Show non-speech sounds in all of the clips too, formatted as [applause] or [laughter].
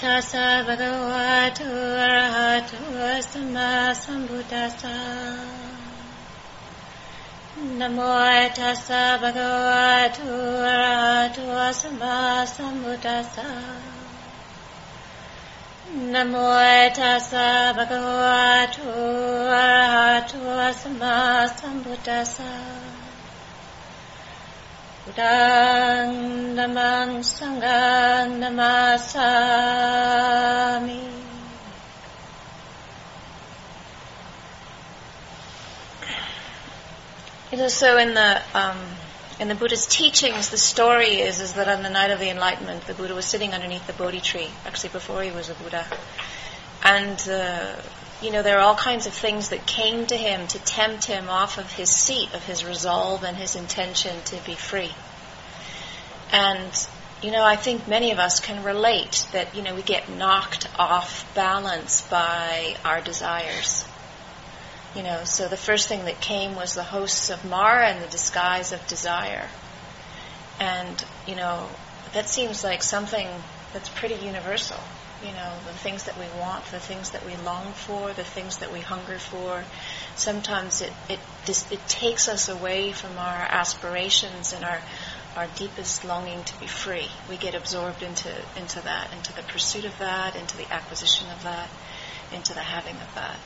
tassa bhagavato arahato samma sambuddhassa Namo tassa bhagavato arahato samma sambuddhassa Namo tassa bhagavato arahato samma sambuddhassa Sanghang Namasami. It is so in the um, in the Buddha's teachings, the story is is that on the night of the enlightenment, the Buddha was sitting underneath the Bodhi tree, actually before he was a Buddha, and uh, you know, there are all kinds of things that came to him to tempt him off of his seat of his resolve and his intention to be free. And, you know, I think many of us can relate that, you know, we get knocked off balance by our desires. You know, so the first thing that came was the hosts of Mara and the disguise of desire. And, you know, that seems like something that's pretty universal you know, the things that we want, the things that we long for, the things that we hunger for. Sometimes it it it takes us away from our aspirations and our our deepest longing to be free. We get absorbed into into that, into the pursuit of that, into the acquisition of that, into the having of that.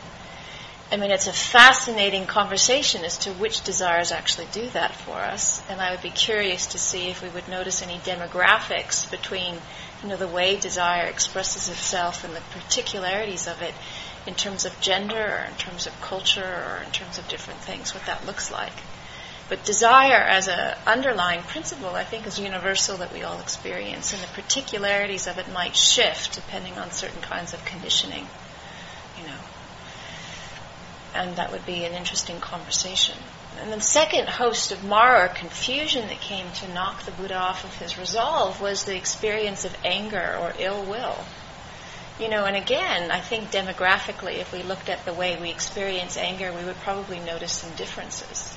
I mean, it's a fascinating conversation as to which desires actually do that for us, and I would be curious to see if we would notice any demographics between you know, the way desire expresses itself and the particularities of it in terms of gender or in terms of culture or in terms of different things, what that looks like. But desire as an underlying principle, I think, is universal that we all experience, and the particularities of it might shift depending on certain kinds of conditioning, you know. And that would be an interesting conversation. And the second host of Mara, confusion, that came to knock the Buddha off of his resolve was the experience of anger or ill will. You know, and again, I think demographically, if we looked at the way we experience anger, we would probably notice some differences.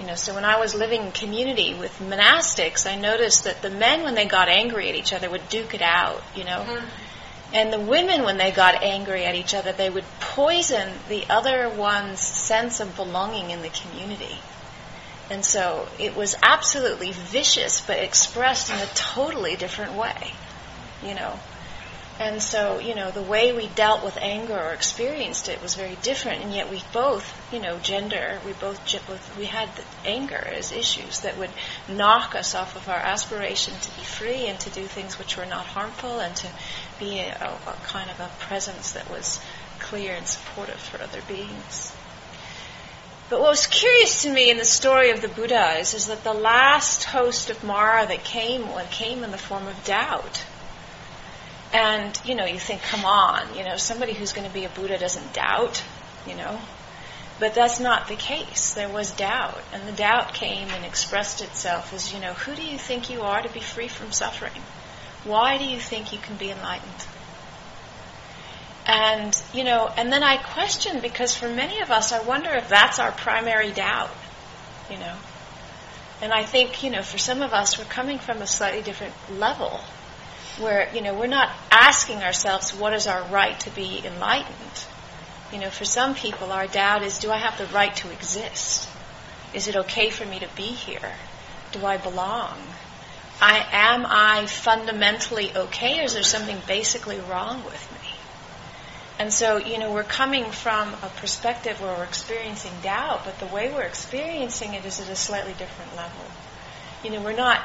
You know, so when I was living in community with monastics, I noticed that the men, when they got angry at each other, would duke it out, you know. Mm-hmm. And the women, when they got angry at each other, they would poison the other one's sense of belonging in the community. And so it was absolutely vicious, but expressed in a totally different way, you know. And so, you know, the way we dealt with anger or experienced it was very different, and yet we both, you know, gender, we both, we had anger as issues that would knock us off of our aspiration to be free and to do things which were not harmful and to be a, a, kind of a presence that was clear and supportive for other beings. But what was curious to me in the story of the Buddha is, is that the last host of Mara that came came in the form of doubt. And, you know, you think, come on, you know, somebody who's going to be a Buddha doesn't doubt, you know. But that's not the case. There was doubt. And the doubt came and expressed itself as, you know, who do you think you are to be free from suffering? Why do you think you can be enlightened? And, you know, and then I question because for many of us, I wonder if that's our primary doubt, you know. And I think, you know, for some of us, we're coming from a slightly different level where, you know, we're not asking ourselves what is our right to be enlightened. You know, for some people, our doubt is do I have the right to exist? Is it okay for me to be here? Do I belong? I, am I fundamentally okay or is there something basically wrong with me? And so, you know, we're coming from a perspective where we're experiencing doubt, but the way we're experiencing it is at a slightly different level. You know, we're not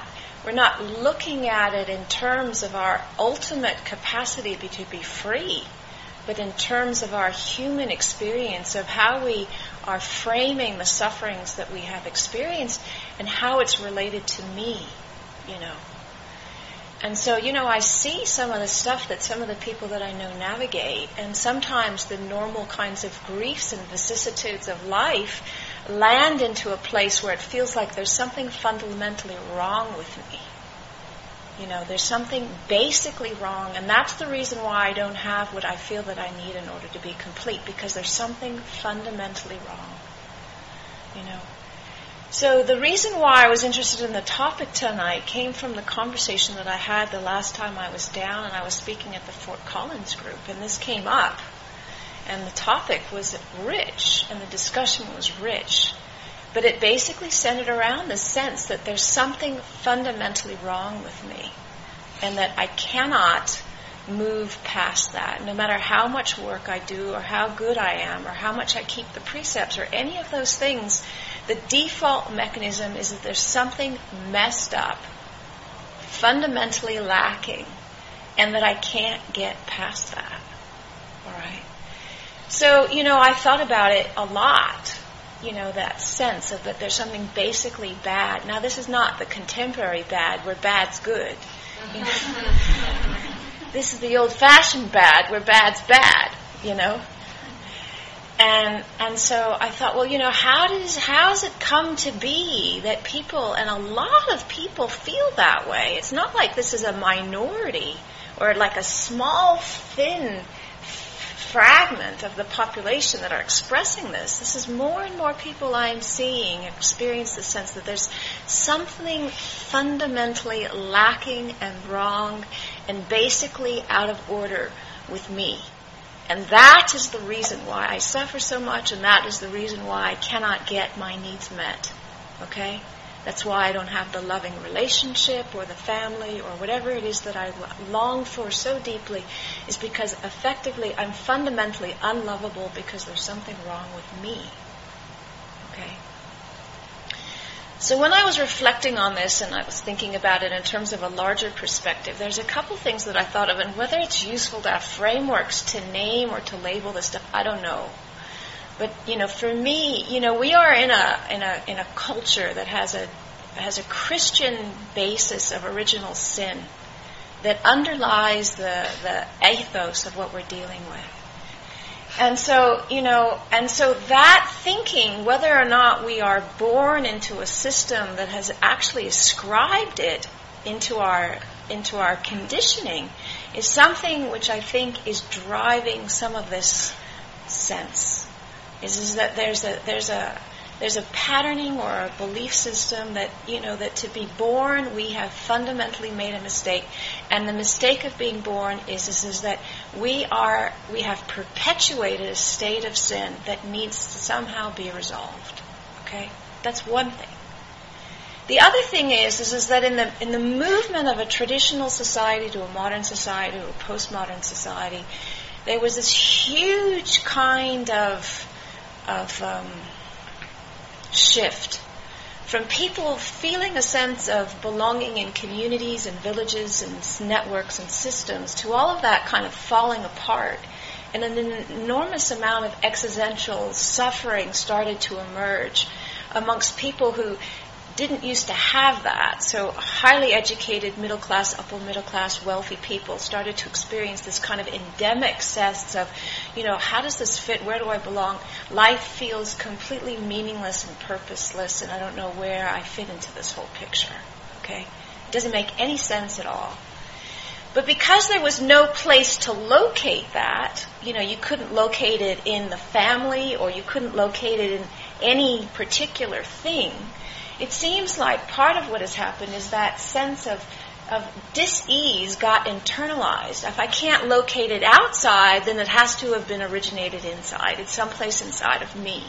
we're not looking at it in terms of our ultimate capacity to be free, but in terms of our human experience of how we are framing the sufferings that we have experienced and how it's related to me, you know. And so, you know, I see some of the stuff that some of the people that I know navigate, and sometimes the normal kinds of griefs and vicissitudes of life land into a place where it feels like there's something fundamentally wrong with me. You know, there's something basically wrong, and that's the reason why I don't have what I feel that I need in order to be complete, because there's something fundamentally wrong. You know. So the reason why I was interested in the topic tonight came from the conversation that I had the last time I was down and I was speaking at the Fort Collins group, and this came up. And the topic was rich, and the discussion was rich. But it basically centered around the sense that there's something fundamentally wrong with me, and that I cannot move past that. No matter how much work I do, or how good I am, or how much I keep the precepts, or any of those things, the default mechanism is that there's something messed up, fundamentally lacking, and that I can't get past that. All right? So, you know, I thought about it a lot, you know, that sense of that there's something basically bad. Now, this is not the contemporary bad where bad's good. You know? [laughs] this is the old fashioned bad where bad's bad, you know? And and so I thought, well, you know, how does how does it come to be that people and a lot of people feel that way? It's not like this is a minority or like a small thin fragment of the population that are expressing this. This is more and more people I'm seeing experience the sense that there's something fundamentally lacking and wrong and basically out of order with me. And that is the reason why I suffer so much, and that is the reason why I cannot get my needs met. Okay? That's why I don't have the loving relationship or the family or whatever it is that I long for so deeply, is because effectively I'm fundamentally unlovable because there's something wrong with me. Okay? So when I was reflecting on this and I was thinking about it in terms of a larger perspective, there's a couple things that I thought of, and whether it's useful to have frameworks to name or to label this stuff, I don't know. But you know, for me, you know, we are in a in a in a culture that has a has a Christian basis of original sin that underlies the the ethos of what we're dealing with. And so, you know, and so that thinking, whether or not we are born into a system that has actually ascribed it into our into our conditioning, is something which I think is driving some of this sense. Is, is that there's a there's a there's a patterning or a belief system that you know that to be born we have fundamentally made a mistake. And the mistake of being born is, is is that we are we have perpetuated a state of sin that needs to somehow be resolved. Okay? That's one thing. The other thing is, is, is that in the in the movement of a traditional society to a modern society to a postmodern society, there was this huge kind of of um, shift from people feeling a sense of belonging in communities and villages and networks and systems to all of that kind of falling apart. And an enormous amount of existential suffering started to emerge amongst people who didn't used to have that. So highly educated, middle class, upper middle class, wealthy people started to experience this kind of endemic sense of, you know, how does this fit? Where do I belong? Life feels completely meaningless and purposeless, and I don't know where I fit into this whole picture. Okay? It doesn't make any sense at all. But because there was no place to locate that, you know, you couldn't locate it in the family or you couldn't locate it in any particular thing, it seems like part of what has happened is that sense of of dis-ease got internalized. If I can't locate it outside, then it has to have been originated inside. It's someplace inside of me.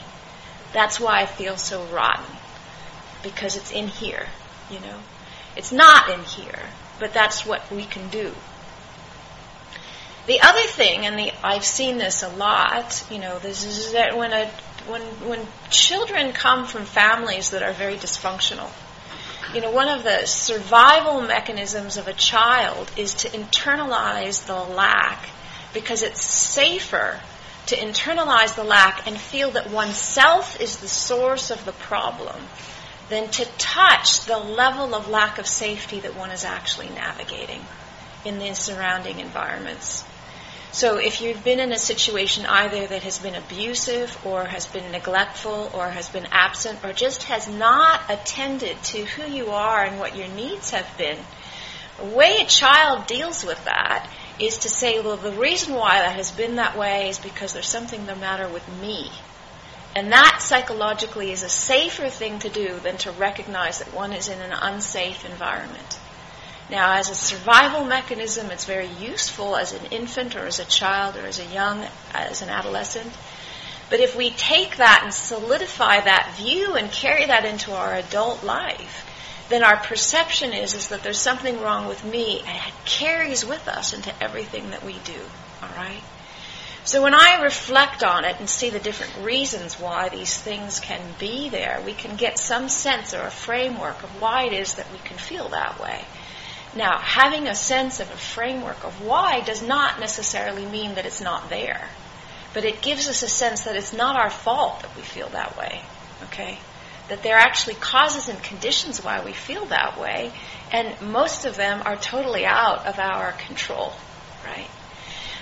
That's why I feel so rotten. Because it's in here, you know. It's not in here, but that's what we can do. The other thing, and the, I've seen this a lot, you know, this is that when a when when children come from families that are very dysfunctional, you know, one of the survival mechanisms of a child is to internalize the lack because it's safer to internalize the lack and feel that oneself is the source of the problem than to touch the level of lack of safety that one is actually navigating in the surrounding environments. So if you've been in a situation either that has been abusive or has been neglectful or has been absent or just has not attended to who you are and what your needs have been, the way a child deals with that is to say, well, the reason why that has been that way is because there's something the matter with me. And that psychologically is a safer thing to do than to recognize that one is in an unsafe environment. Now, as a survival mechanism, it's very useful as an infant or as a child or as a young, as an adolescent. But if we take that and solidify that view and carry that into our adult life, then our perception is, is that there's something wrong with me and it carries with us into everything that we do. All right? So when I reflect on it and see the different reasons why these things can be there, we can get some sense or a framework of why it is that we can feel that way. Now, having a sense of a framework of why does not necessarily mean that it's not there. But it gives us a sense that it's not our fault that we feel that way. Okay? That there are actually causes and conditions why we feel that way, and most of them are totally out of our control. Right?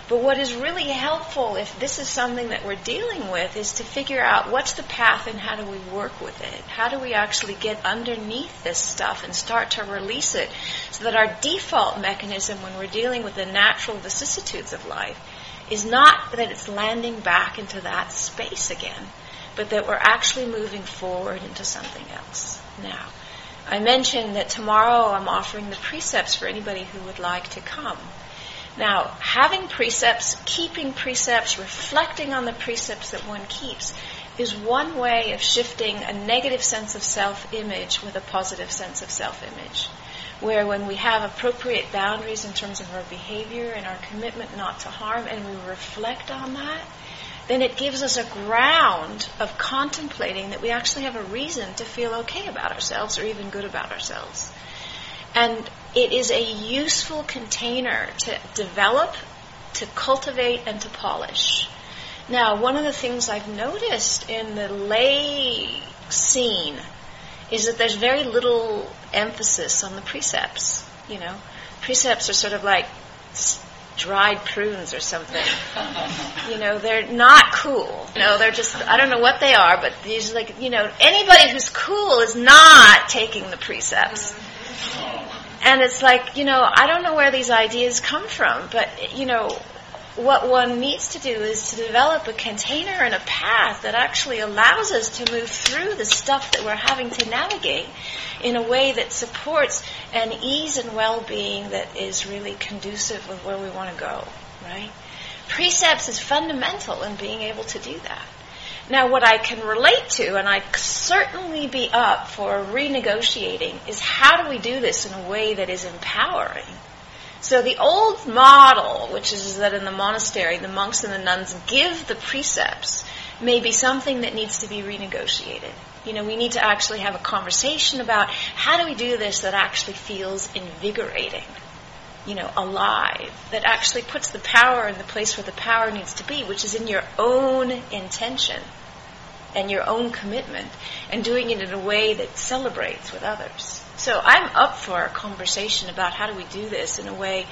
But what is really helpful if this is something that we're dealing with is to figure out what's the path and how do we work with it? How do we actually get underneath this stuff and start to release it so that our default mechanism when we're dealing with the natural vicissitudes of life is not that it's landing back into that space again, but that we're actually moving forward into something else. Now, I mentioned that tomorrow I'm offering the precepts for anybody who would like to come. Now, having precepts, keeping precepts, reflecting on the precepts that one keeps is one way of shifting a negative sense of self image with a positive sense of self image. Where when we have appropriate boundaries in terms of our behavior and our commitment not to harm, and we reflect on that, then it gives us a ground of contemplating that we actually have a reason to feel okay about ourselves or even good about ourselves. And it is a useful container to develop, to cultivate, and to polish. Now, one of the things I've noticed in the lay scene is that there's very little emphasis on the precepts. You know, precepts are sort of like dried prunes or something. [laughs] you know, they're not cool. You know, they're just I don't know what they are, but these like you know anybody who's cool is not taking the precepts. Mm-hmm. And it's like, you know, I don't know where these ideas come from, but, you know, what one needs to do is to develop a container and a path that actually allows us to move through the stuff that we're having to navigate in a way that supports an ease and well-being that is really conducive with where we want to go, right? Precepts is fundamental in being able to do that. Now, what I can relate to, and I'd certainly be up for renegotiating, is how do we do this in a way that is empowering? So the old model, which is that in the monastery, the monks and the nuns give the precepts, may be something that needs to be renegotiated. You know, we need to actually have a conversation about how do we do this that actually feels invigorating, you know, alive, that actually puts the power in the place where the power needs to be, which is in your own intention and your own commitment and doing it in a way that celebrates with others. So I'm up for a conversation about how do we do this in a way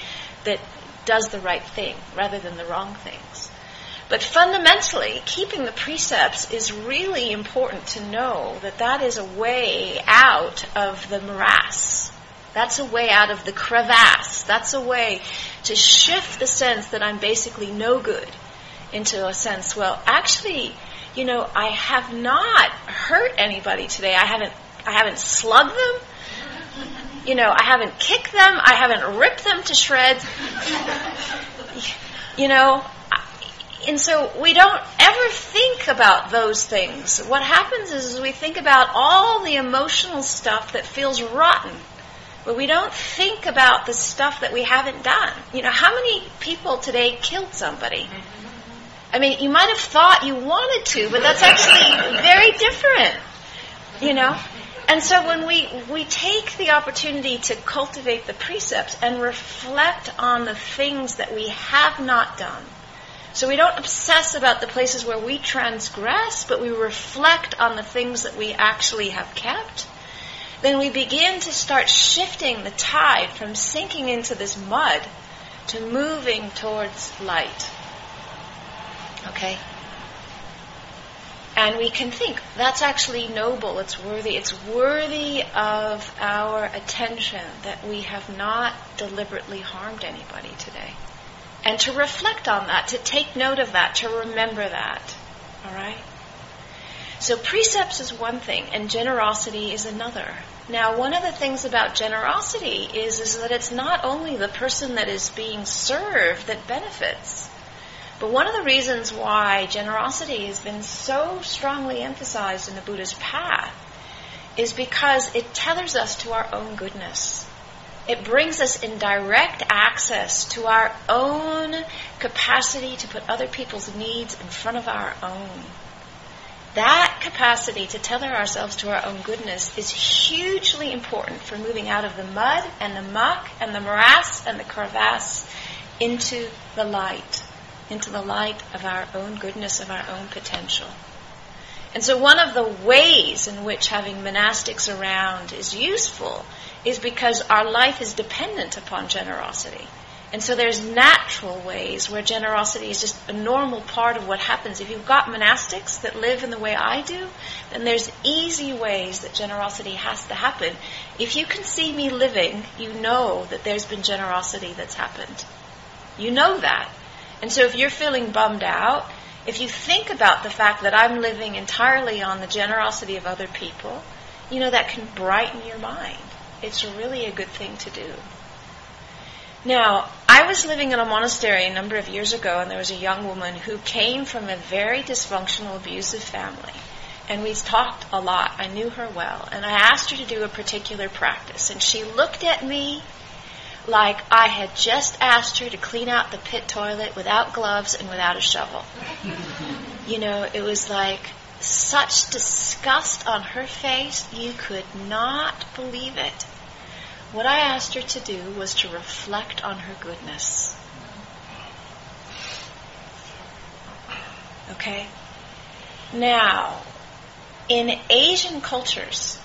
that does the right thing rather than the wrong things. But fundamentally, keeping the precepts is really important to know that that is a way out of the morass. That's a way out of the crevasse. That's a way to shift the sense that I'm basically no good into a sense, well, actually, you know, I have not hurt anybody today. I haven't, I haven't slugged them. You know, I haven't kicked them. I haven't ripped them to shreds. [laughs] you know, and so we don't ever think about those things. What happens is, is we think about all the emotional stuff that feels rotten. But we don't think about the stuff that we haven't done. You know, how many people today killed somebody? I mean, you might have thought you wanted to, but that's actually very different, you know? And so when we, we take the opportunity to cultivate the precepts and reflect on the things that we have not done, so we don't obsess about the places where we transgress, but we reflect on the things that we actually have kept, then we begin to start shifting the tide from sinking into this mud to moving towards light. Okay? And we can think, that's actually noble, it's worthy, it's worthy of our attention that we have not deliberately harmed anybody today. And to reflect on that, to take note of that, to remember that. All right? So precepts is one thing, and generosity is another. Now, one of the things about generosity is, is that it's not only the person that is being served that benefits. But one of the reasons why generosity has been so strongly emphasized in the Buddha's path is because it tethers us to our own goodness. It brings us in direct access to our own capacity to put other people's needs in front of our own. That capacity to tether ourselves to our own goodness is hugely important for moving out of the mud and the muck and the morass and the crevasse into the light, into the light of our own goodness, of our own potential. And so one of the ways in which having monastics around is useful is because our life is dependent upon generosity. And so there's natural ways where generosity is just a normal part of what happens. If you've got monastics that live in the way I do, then there's easy ways that generosity has to happen. If you can see me living, you know that there's been generosity that's happened. You know that. And so if you're feeling bummed out, if you think about the fact that I'm living entirely on the generosity of other people, you know, that can brighten your mind. It's really a good thing to do. Now, I was living in a monastery a number of years ago, and there was a young woman who came from a very dysfunctional, abusive family. And we talked a lot. I knew her well. And I asked her to do a particular practice. And she looked at me like I had just asked her to clean out the pit toilet without gloves and without a shovel. [laughs] You know, it was like such disgust on her face, you could not believe it. What I asked her to do was to reflect on her goodness. Okay? Now, in Asian cultures,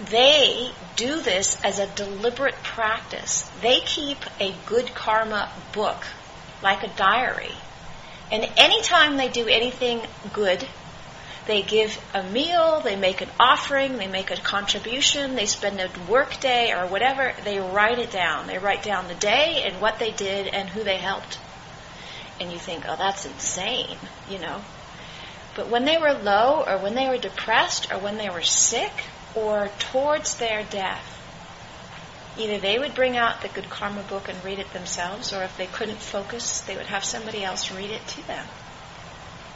they do this as a deliberate practice. They keep a good karma book, like a diary. And anytime they do anything good, they give a meal, they make an offering, they make a contribution, they spend a work day or whatever, they write it down. They write down the day and what they did and who they helped. And you think, oh, that's insane, you know. But when they were low or when they were depressed or when they were sick or towards their death. Either they would bring out the good karma book and read it themselves, or if they couldn't focus, they would have somebody else read it to them.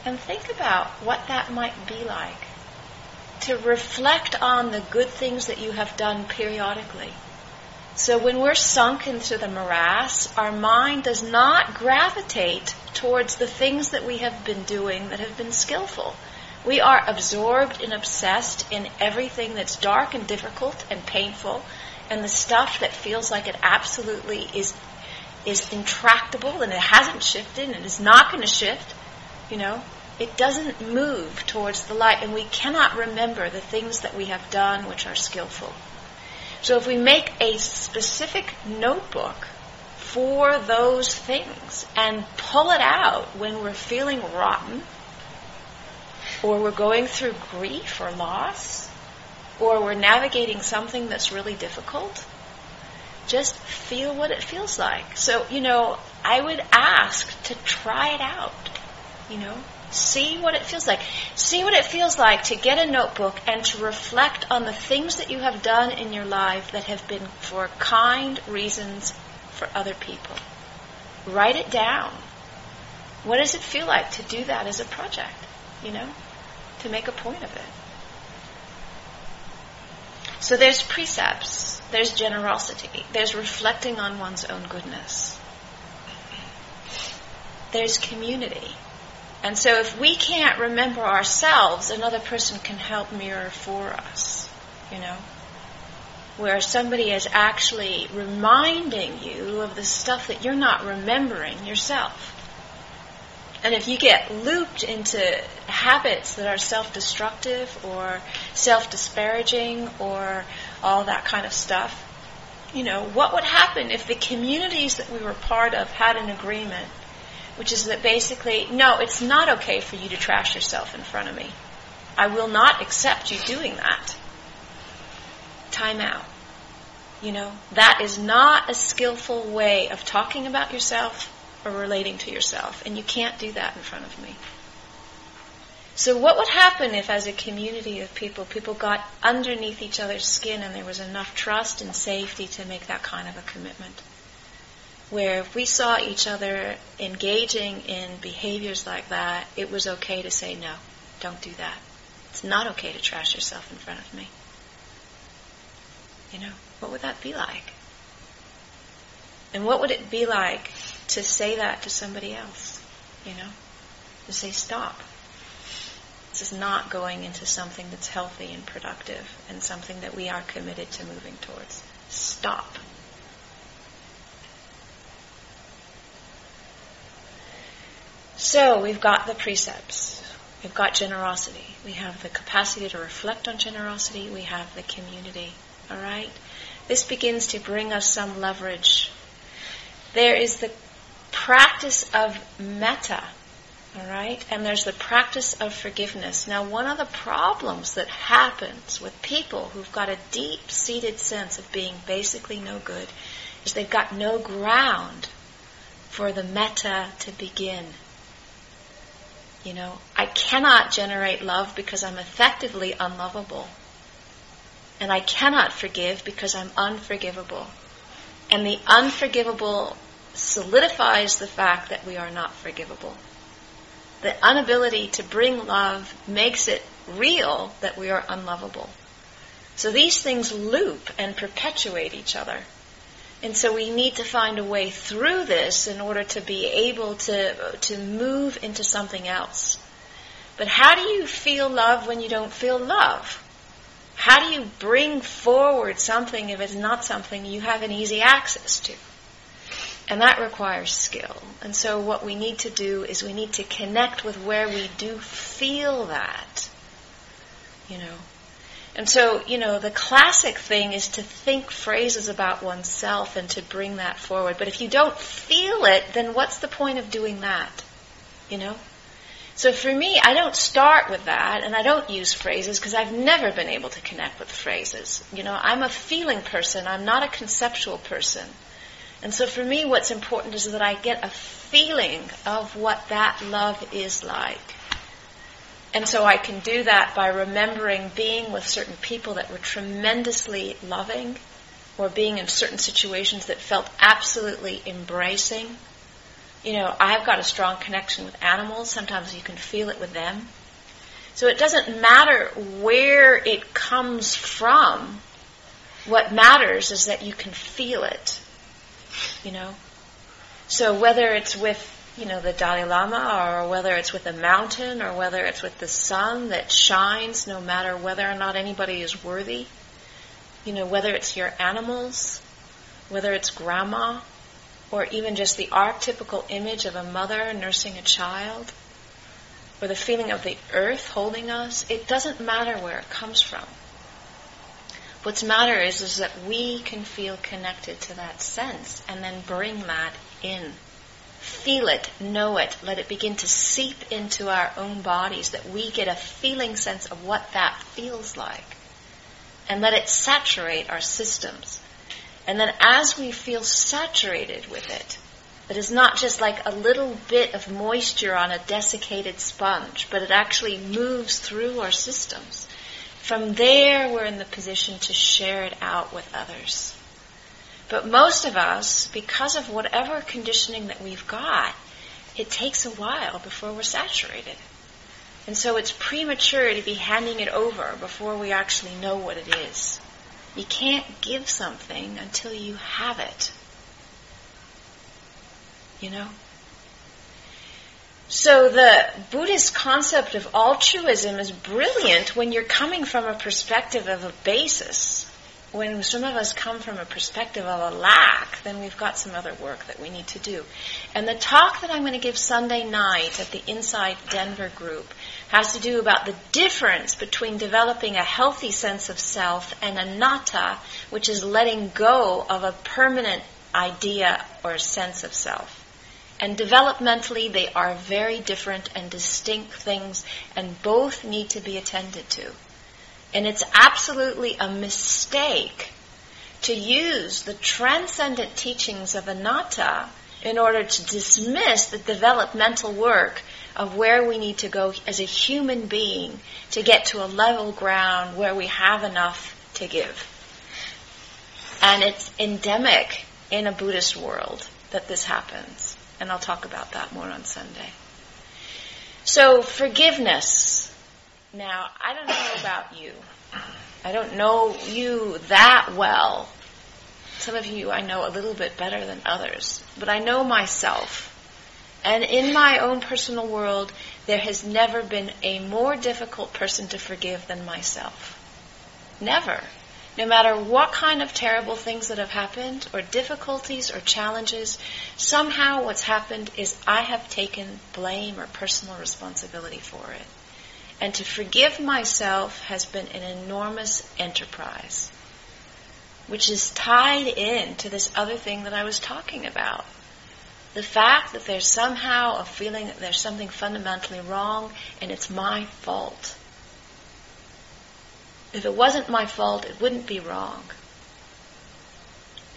And think about what that might be like to reflect on the good things that you have done periodically. So when we're sunk into the morass, our mind does not gravitate towards the things that we have been doing that have been skillful. We are absorbed and obsessed in everything that's dark and difficult and painful, and the stuff that feels like it absolutely is is intractable and it hasn't shifted and is not going to shift. You know, it doesn't move towards the light, and we cannot remember the things that we have done which are skillful. So if we make a specific notebook for those things and pull it out when we're feeling rotten or we're going through grief or loss, or we're navigating something that's really difficult, just feel what it feels like. So, you know, I would ask to try it out, you know, see what it feels like. See what it feels like to get a notebook and to reflect on the things that you have done in your life that have been for kind reasons for other people. Write it down. What does it feel like to do that as a project, you know? to make a point of it. So there's precepts, there's generosity, there's reflecting on one's own goodness. There's community. And so if we can't remember ourselves, another person can help mirror for us, you know? Where somebody is actually reminding you of the stuff that you're not remembering yourself. And if you get looped into habits that are self destructive or self disparaging or all that kind of stuff, you know, what would happen if the communities that we were part of had an agreement, which is that basically, no, it's not okay for you to trash yourself in front of me. I will not accept you doing that. Time out. You know, that is not a skillful way of talking about yourself or relating to yourself. And you can't do that in front of me. So what would happen if as a community of people, people got underneath each other's skin and there was enough trust and safety to make that kind of a commitment? Where if we saw each other engaging in behaviors like that, it was okay to say no, don't do that. It's not okay to trash yourself in front of me. You know, what would that be like? And what would it be like to say that to somebody else? You know? To say, stop. This is not going into something that's healthy and productive and something that we are committed to moving towards. Stop. So we've got the precepts. We've got generosity. We have the capacity to reflect on generosity. We have the community. All right? This begins to bring us some leverage. There is the practice of metta. All right? And there's the practice of forgiveness. Now, one of the problems that happens with people who've got a deep seated sense of being basically no good is they've got no ground for the metta to begin. You know, I cannot generate love because I'm effectively unlovable. And I cannot forgive because I'm unforgivable. And the unforgivable solidifies the fact that we are not forgivable. The inability to bring love makes it real that we are unlovable. So these things loop and perpetuate each other. And so we need to find a way through this in order to be able to, to move into something else. But how do you feel love when you don't feel love? How do you bring forward something if it's not something you have an easy access to? And that requires skill. And so what we need to do is we need to connect with where we do feel that. You know, and so, you know, the classic thing is to think phrases about oneself and to bring that forward. But if you don't feel it, then what's the point of doing that? You know? So for me, I don't start with that and I don't use phrases because I've never been able to connect with phrases. You know, I'm a feeling person, I'm not a conceptual person. And so for me, what's important is that I get a feeling of what that love is like. And so I can do that by remembering being with certain people that were tremendously loving or being in certain situations that felt absolutely embracing. You know, I've got a strong connection with animals. Sometimes you can feel it with them. So it doesn't matter where it comes from. What matters is that you can feel it. You know? So whether it's with you know, the Dalai Lama or whether it's with a mountain or whether it's with the sun that shines no matter whether or not anybody is worthy. You know, whether it's your animals, whether it's grandma, or even just the archetypical image of a mother nursing a child, or the feeling of the earth holding us, it doesn't matter where it comes from. What's matter is, is that we can feel connected to that sense and then bring that in feel it, know it, let it begin to seep into our own bodies, that we get a feeling sense of what that feels like. And let it saturate our systems. And then as we feel saturated with it, that is not just like a little bit of moisture on a desiccated sponge, but it actually moves through our systems. From there, we're in the position to share it out with others. But most of us, because of whatever conditioning that we've got, it takes a while before we're saturated. And so it's premature to be handing it over before we actually know what it is. You can't give something until you have it. You know? So the Buddhist concept of altruism is brilliant when you're coming from a perspective of a basis when some of us come from a perspective of a lack, then we've got some other work that we need to do. And the talk that I'm going to give Sunday night at the Insight Denver group has to do about the difference between developing a healthy sense of self and anatta, which is letting go of a permanent idea or sense of self. And developmentally, they are very different and distinct things, and both need to be attended to. And it's absolutely a mistake to use the transcendent teachings of anatta in order to dismiss the developmental work of where we need to go as a human being to get to a level ground where we have enough to give. And it's endemic in a Buddhist world that this happens. And I'll talk about that more on Sunday. So, forgiveness. Now, I don't know about you. I don't know you that well. Some of you I know a little bit better than others. But I know myself. And in my own personal world, there has never been a more difficult person to forgive than myself. Never. No matter what kind of terrible things that have happened, or difficulties, or challenges, somehow what's happened is I have taken blame or personal responsibility for it. And to forgive myself has been an enormous enterprise, which is tied in to this other thing that I was talking about. The fact that there's somehow a feeling that there's something fundamentally wrong and it's my fault. If it wasn't my fault, it wouldn't be wrong.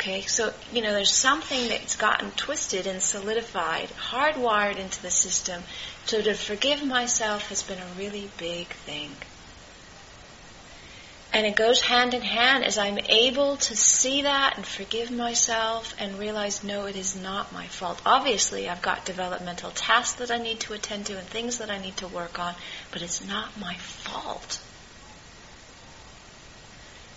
Okay, so, you know, there's something that's gotten twisted and solidified, hardwired into the system. So to forgive myself has been a really big thing. And it goes hand in hand as I'm able to see that and forgive myself and realize, no, it is not my fault. Obviously, I've got developmental tasks that I need to attend to and things that I need to work on, but it's not my fault.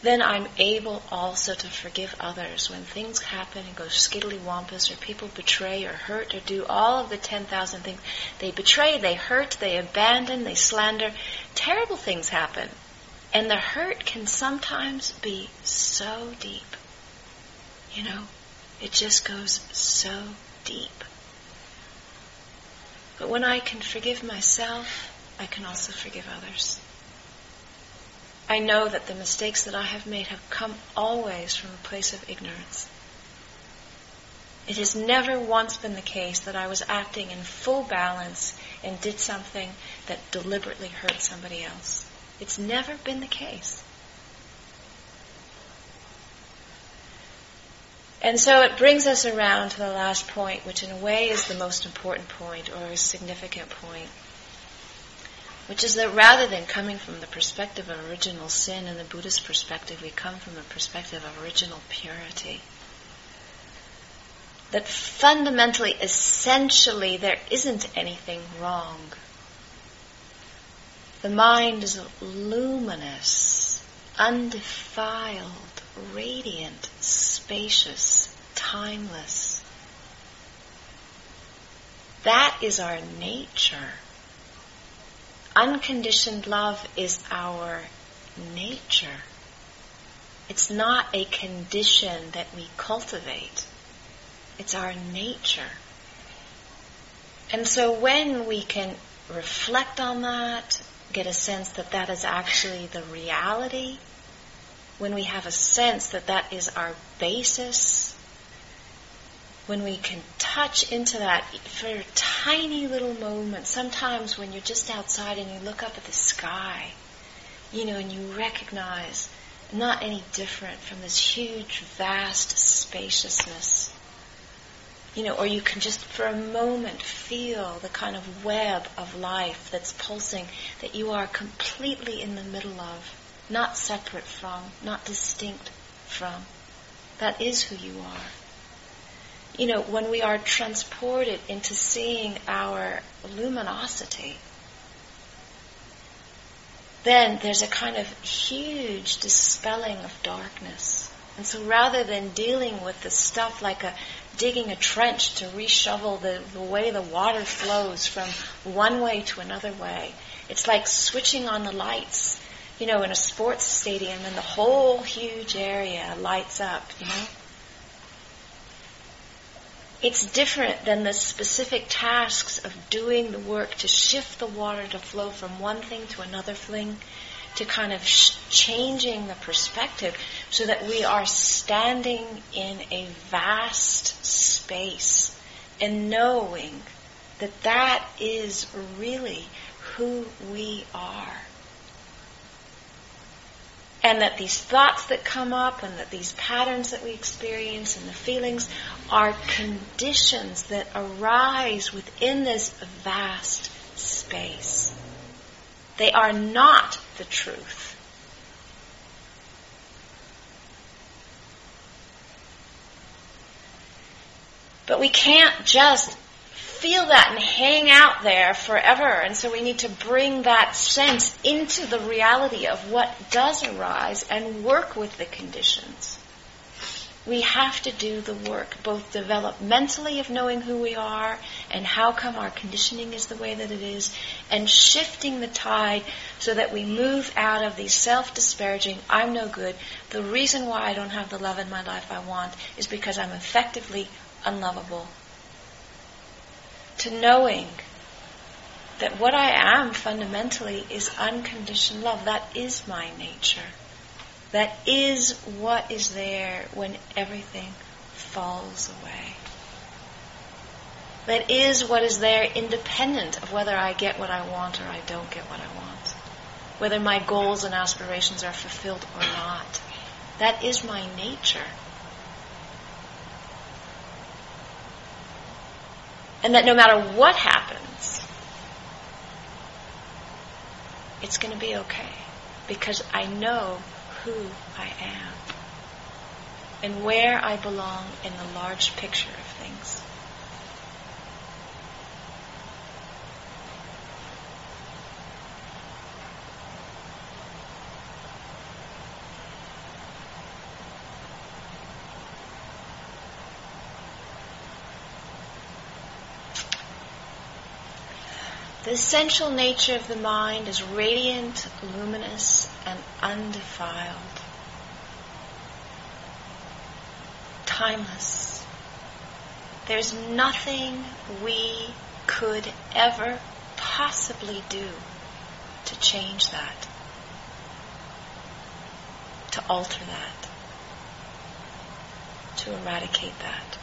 Then I'm able also to forgive others when things happen and go skiddly wampus or people betray or hurt or do all of the 10,000 things. They betray, they hurt, they abandon, they slander. Terrible things happen. And the hurt can sometimes be so deep. You know, it just goes so deep. But when I can forgive myself, I can also forgive others. I know that the mistakes that I have made have come always from a place of ignorance. It has never once been the case that I was acting in full balance and did something that deliberately hurt somebody else. It's never been the case. And so it brings us around to the last point, which in a way is the most important point or a significant point, which is that rather than coming from the perspective of original sin and the Buddhist perspective, we come from the perspective of original purity. That fundamentally, essentially, there isn't anything wrong the mind is luminous, undefiled, radiant, spacious, timeless. That is our nature. Unconditioned love is our nature. It's not a condition that we cultivate. It's our nature. And so when we can reflect on that get a sense that that is actually the reality, when we have a sense that that is our basis, when we can touch into that for tiny little moment, sometimes when you're just outside and you look up at the sky, you know, and you recognize not any different from this huge, vast spaciousness you know, or you can just for a moment feel the kind of web of life that's pulsing that you are completely in the middle of, not separate from, not distinct from. That is who you are. You know, when we are transported into seeing our luminosity, then there's a kind of huge dispelling of darkness. And so rather than dealing with the stuff like a digging a trench to reshovel the, the way the water flows from one way to another way. It's like switching on the lights, you know, in a sports stadium and the whole huge area lights up, you know. It's different than the specific tasks of doing the work to shift the water to flow from one thing to another thing to kind of sh- changing the perspective so that we are standing in a vast space and knowing that that is really who we are. And that these thoughts that come up and that these patterns that we experience and the feelings are conditions that arise within this vast space. They are not the truth. But we can't just feel that and hang out there forever. And so we need to bring that sense into the reality of what does arise and work with the conditions. We have to do the work, both developmentally of knowing who we are and how come our conditioning is the way that it is, and shifting the tide so that we move out of these self-disparaging, I'm no good, the reason why I don't have the love in my life I want is because I'm effectively unlovable. To knowing that what I am fundamentally is unconditioned love. That is my nature. That is what is there when everything falls away. That is what is there independent of whether I get what I want or I don't get what I want. Whether my goals and aspirations are fulfilled or not. That is my nature. And that no matter what happens, it's going to be okay because I know who I am and where I belong in the large picture of things. Essential nature of the mind is radiant, luminous, and undefiled. Timeless. There's nothing we could ever possibly do to change that, to alter that, to eradicate that.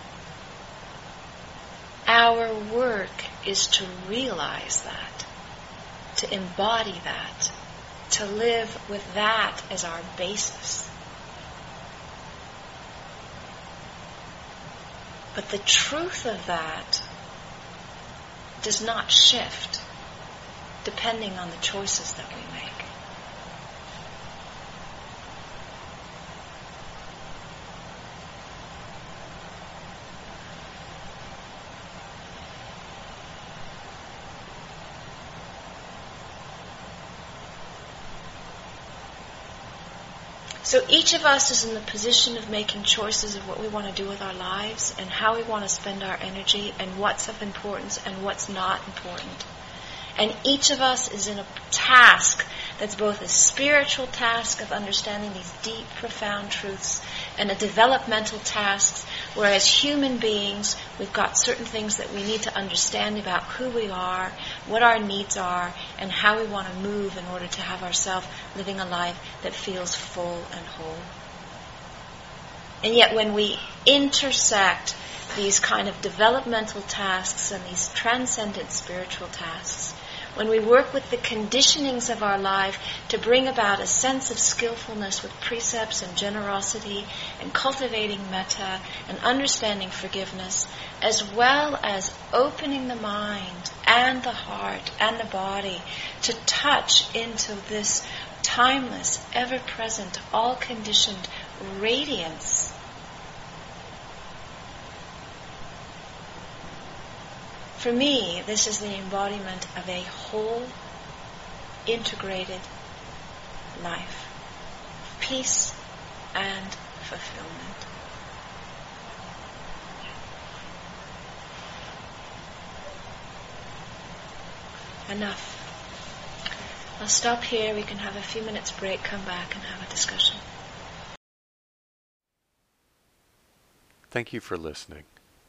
Our work is to realize that, to embody that, to live with that as our basis. But the truth of that does not shift depending on the choices that we make. So each of us is in the position of making choices of what we want to do with our lives and how we want to spend our energy and what's of importance and what's not important. And each of us is in a task that's both a spiritual task of understanding these deep, profound truths and a developmental task where as human beings we've got certain things that we need to understand about who we are, what our needs are, and how we want to move in order to have ourselves living a life that feels full and whole. And yet when we intersect these kind of developmental tasks and these transcendent spiritual tasks, when we work with the conditionings of our life to bring about a sense of skillfulness with precepts and generosity and cultivating metta and understanding forgiveness, as well as opening the mind and the heart and the body to touch into this timeless, ever present, all conditioned radiance For me, this is the embodiment of a whole, integrated life. Peace and fulfillment. Enough. I'll stop here. We can have a few minutes break, come back and have a discussion. Thank you for listening.